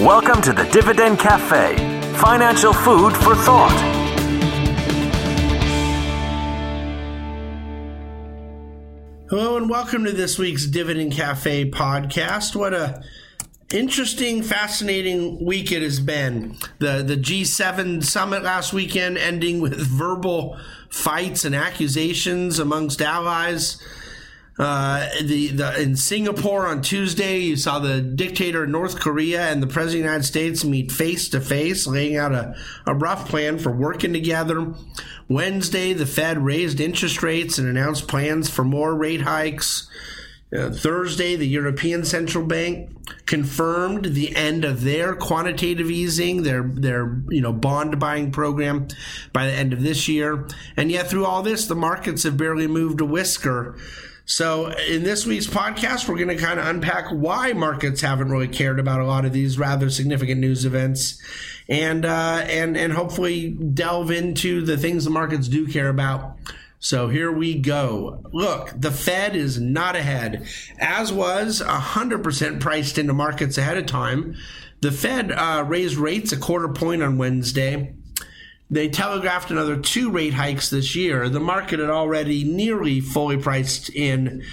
Welcome to the Dividend Cafe, financial food for thought. Hello and welcome to this week's Dividend Cafe podcast. What a interesting, fascinating week it has been. The the G7 summit last weekend ending with verbal fights and accusations amongst allies. Uh, the, the in Singapore on Tuesday, you saw the dictator of North Korea and the president of the United States meet face to face, laying out a, a rough plan for working together. Wednesday, the Fed raised interest rates and announced plans for more rate hikes. Uh, Thursday, the European Central Bank confirmed the end of their quantitative easing, their their you know bond buying program by the end of this year. And yet, through all this, the markets have barely moved a whisker. So, in this week's podcast, we're going to kind of unpack why markets haven't really cared about a lot of these rather significant news events, and uh, and and hopefully delve into the things the markets do care about. So here we go. Look, the Fed is not ahead, as was 100% priced into markets ahead of time. The Fed uh, raised rates a quarter point on Wednesday. They telegraphed another two rate hikes this year. The market had already nearly fully priced in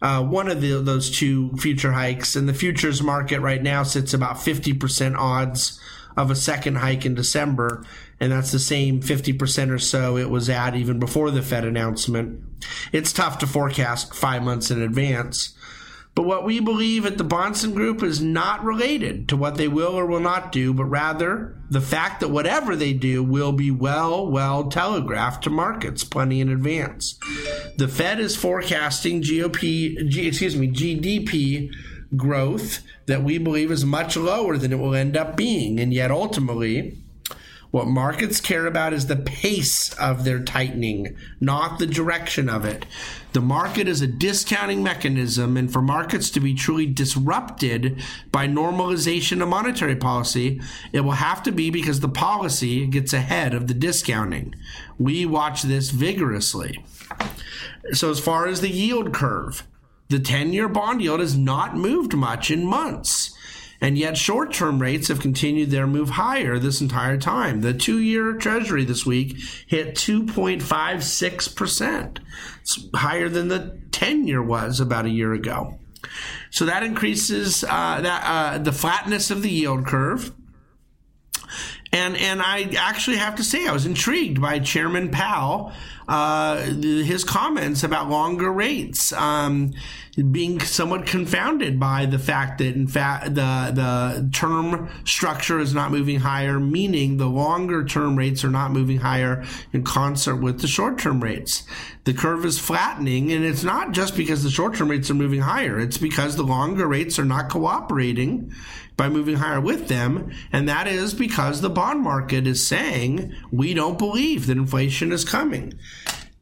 uh, one of the, those two future hikes, and the futures market right now sits about 50% odds of a second hike in December, and that's the same 50% or so it was at even before the Fed announcement. It's tough to forecast five months in advance. But what we believe at the Bahnsen Group is not related to what they will or will not do, but rather the fact that whatever they do will be well, well telegraphed to markets plenty in advance. The Fed is forecasting GOP, G, excuse me, GDP growth that we believe is much lower than it will end up being, and yet ultimately what markets care about is the pace of their tightening, not the direction of it. The market is a discounting mechanism, and for markets to be truly disrupted by normalization of monetary policy, it will have to be because the policy gets ahead of the discounting. We watch this vigorously. So, as far as the yield curve, the 10 year bond yield has not moved much in months. And yet, short term rates have continued their move higher this entire time. The two year Treasury this week hit 2.56%. It's higher than the 10 year was about a year ago. So that increases uh, that uh, the flatness of the yield curve. And, and I actually have to say, I was intrigued by Chairman Powell, uh, his comments about longer rates. Um, being somewhat confounded by the fact that in fact the the term structure is not moving higher, meaning the longer term rates are not moving higher in concert with the short term rates. The curve is flattening, and it's not just because the short term rates are moving higher, it's because the longer rates are not cooperating by moving higher with them. And that is because the bond market is saying, we don't believe that inflation is coming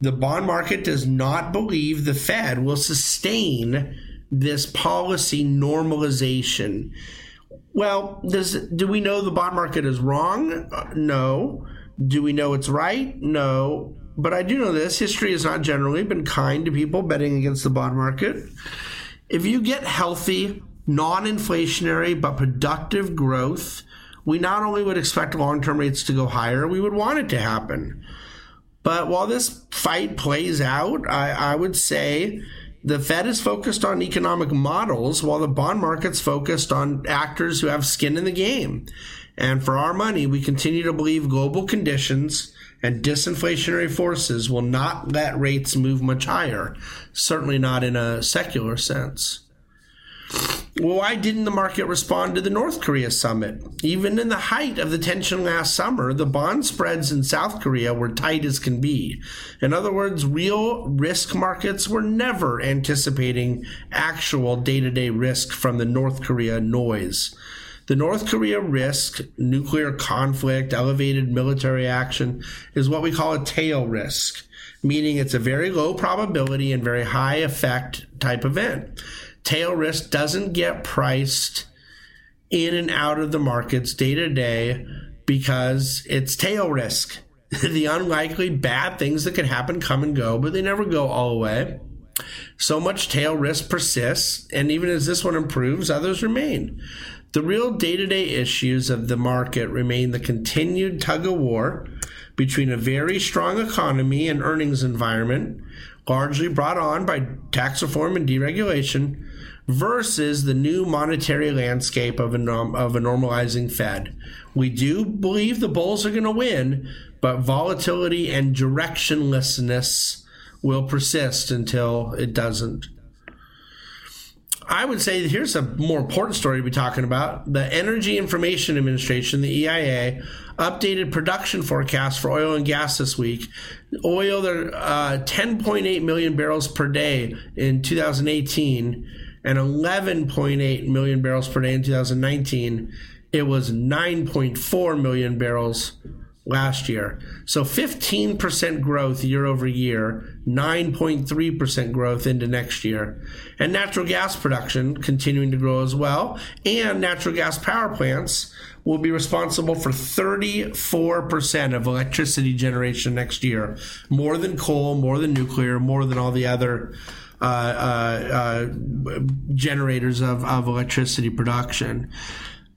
the bond market does not believe the Fed will sustain this policy normalization. Well, does do we know the bond market is wrong? Uh, no. Do we know it's right? No. But I do know this history has not generally been kind to people betting against the bond market. If you get healthy, non inflationary, but productive growth, we not only would expect long term rates to go higher, we would want it to happen. But while this fight plays out, I, I would say the Fed is focused on economic models while the bond market's focused on actors who have skin in the game. And for our money, we continue to believe global conditions and disinflationary forces will not let rates move much higher, certainly not in a secular sense. Well, why didn't the market respond to the North Korea summit? Even in the height of the tension last summer, the bond spreads in South Korea were tight as can be. In other words, real risk markets were never anticipating actual day to day risk from the North Korea noise. The North Korea risk, nuclear conflict, elevated military action, is what we call a tail risk, meaning it's a very low probability and very high effect type event tail risk doesn't get priced in and out of the markets day to day because it's tail risk. the unlikely bad things that could happen come and go, but they never go all the way. So much tail risk persists, and even as this one improves, others remain. The real day to day issues of the market remain the continued tug of war between a very strong economy and earnings environment, largely brought on by tax reform and deregulation, versus the new monetary landscape of a, of a normalizing Fed. We do believe the bulls are going to win, but volatility and directionlessness will persist until it doesn't. I would say here's a more important story to be talking about. The Energy Information Administration, the EIA, updated production forecast for oil and gas this week. Oil, they're uh, 10.8 million barrels per day in 2018 and 11.8 million barrels per day in 2019. It was 9.4 million barrels last year. So 15% growth year over year, 9.3% growth into next year. And natural gas production continuing to grow as well. And natural gas power plants will be responsible for 34% of electricity generation next year. More than coal, more than nuclear, more than all the other. Uh, uh, uh, generators of, of electricity production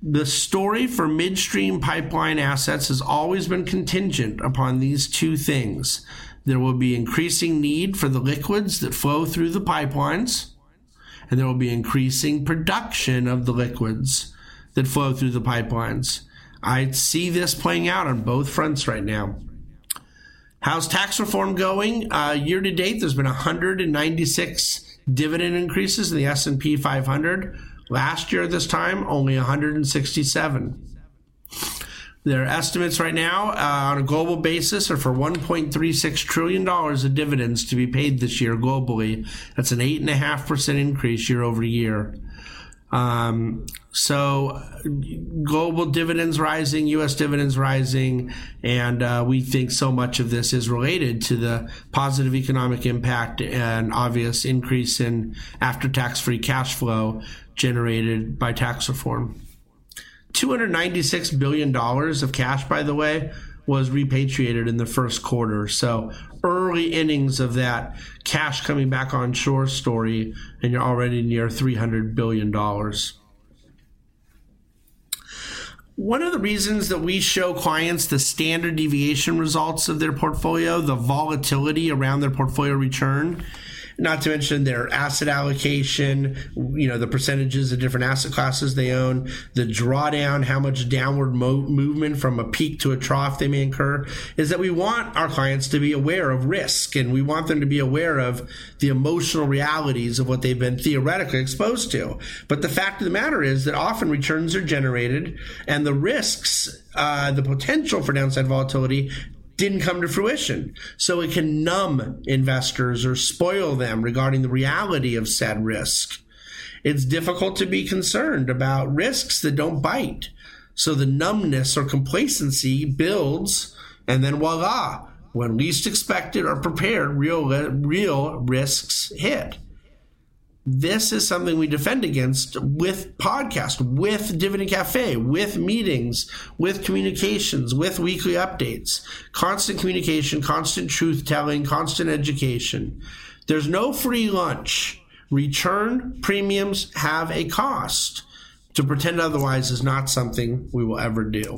the story for midstream pipeline assets has always been contingent upon these two things. There will be increasing need for the liquids that flow through the pipelines, and there will be increasing production of the liquids that flow through the pipelines. I see this playing out on both fronts right now. How's tax reform going? Uh, year to date, there's been 196 dividend increases in the S&P 500 Last year, this time, only 167. Their estimates right now uh, on a global basis are for $1.36 trillion of dividends to be paid this year globally. That's an 8.5% increase year over year. Um, so global dividends rising, U.S. dividends rising, and uh, we think so much of this is related to the positive economic impact and obvious increase in after-tax free cash flow generated by tax reform. $296 billion of cash, by the way, was repatriated in the first quarter. So early innings of that cash coming back on shore story, and you're already near $300 billion. One of the reasons that we show clients the standard deviation results of their portfolio, the volatility around their portfolio return, not to mention their asset allocation, you know, the percentages of different asset classes they own, the drawdown, how much downward mo- movement from a peak to a trough they may incur, is that we want our clients to be aware of risk and we want them to be aware of the emotional realities of what they've been theoretically exposed to. But the fact of the matter is that often returns are generated and the risks uh, the potential for downside volatility didn't come to fruition. So it can numb investors or spoil them regarding the reality of said risk. It's difficult to be concerned about risks that don't bite. So the numbness or complacency builds, and then voila, when least expected or prepared, real, real risks hit this is something we defend against with podcast, with Dividend Cafe, with meetings, with communications, with weekly updates, constant communication, constant truth telling, constant education. There's no free lunch. Return premiums have a cost. To pretend otherwise is not something we will ever do.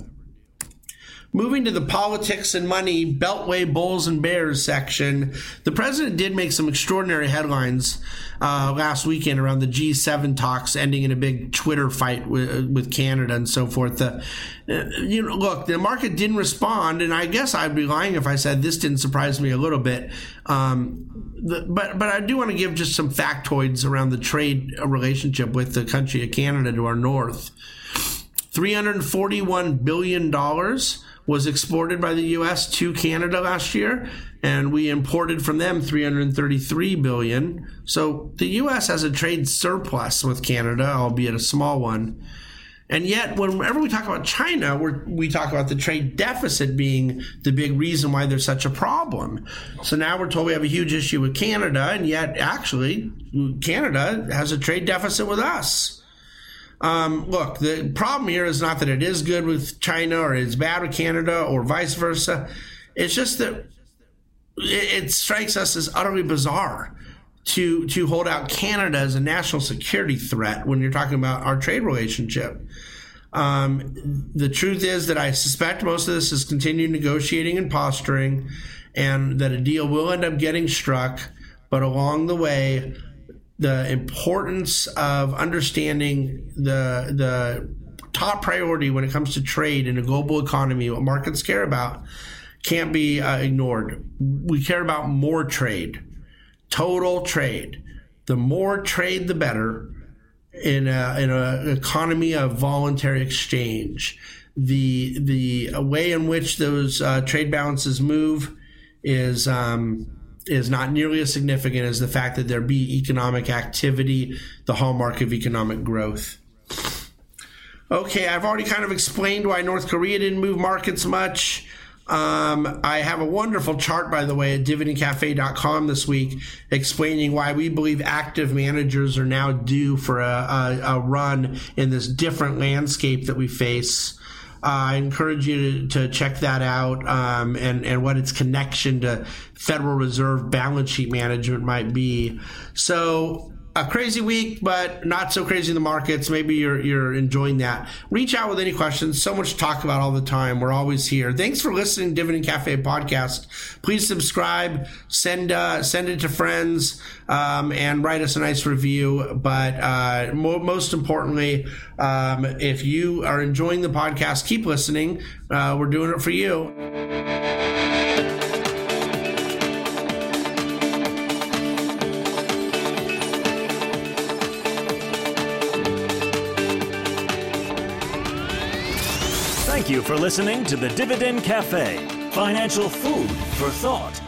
Moving to the politics and money, Beltway Bulls and Bears section, the president did make some extraordinary headlines uh, last weekend around the G7 talks ending in a big Twitter fight with, with Canada and so forth. Uh, you know, look, the market didn't respond, and I guess I'd be lying if I said this didn't surprise me a little bit. Um, the, but but I do want to give just some factoids around the trade relationship with the country of Canada to our north. $341 billion was exported by the U.S. to Canada last year, and we imported from them 333 billion. So the U.S. has a trade surplus with Canada, albeit a small one. And yet, whenever we talk about China, we talk about the trade deficit being the big reason why there's such a problem. So now we're told we have a huge issue with Canada, and yet, actually, Canada has a trade deficit with us. Um, look, the problem here is not that it is good with China or it's bad with Canada or vice versa. It's just that it, it strikes us as utterly bizarre to to hold out Canada as a national security threat when you're talking about our trade relationship. Um, the truth is that I suspect most of this is continued negotiating and posturing, and that a deal will end up getting struck. But along the way, the importance of understanding the the top priority when it comes to trade in a global economy, what markets care about, can't be uh, ignored. We care about more trade, total trade. The more trade, the better in a, in an economy of voluntary exchange. The the way in which those uh, trade balances move is um, is not nearly as significant as the fact that there be economic activity, the hallmark of economic growth. Okay, I've already kind of explained why North Korea didn't move markets much. Um, I have a wonderful chart, by the way, at dividendcafe.com this week explaining why we believe active managers are now due for a, a, a run in this different landscape that we face. Uh, I encourage you to, to check that out um, and, and what its connection to Federal Reserve balance sheet management might be. So, a crazy week, but not so crazy in the markets. Maybe you're you're enjoying that. Reach out with any questions. So much to talk about all the time. We're always here. Thanks for listening, Dividend Cafe podcast. Please subscribe, send uh, send it to friends, um, and write us a nice review. But uh, mo- most importantly, um, if you are enjoying the podcast, keep listening. Uh, we're doing it for you. Thank you for listening to the Dividend Cafe, financial food for thought.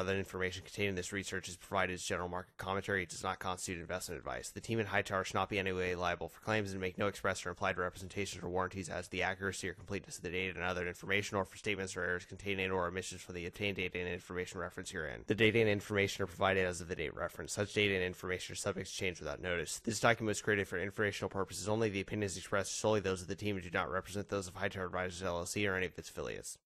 information contained in this research is provided as general market commentary. It does not constitute investment advice. The team at Hightower should not be in any way liable for claims and make no express or implied representations or warranties as to the accuracy or completeness of the data and other information, or for statements or errors contained in or omissions from the obtained data and information referenced herein. The data and information are provided as of the date referenced. Such data and information are subject to change without notice. This document was created for informational purposes only. The opinions expressed solely those of the team and do not represent those of Hightower Advisors LLC or any of its affiliates.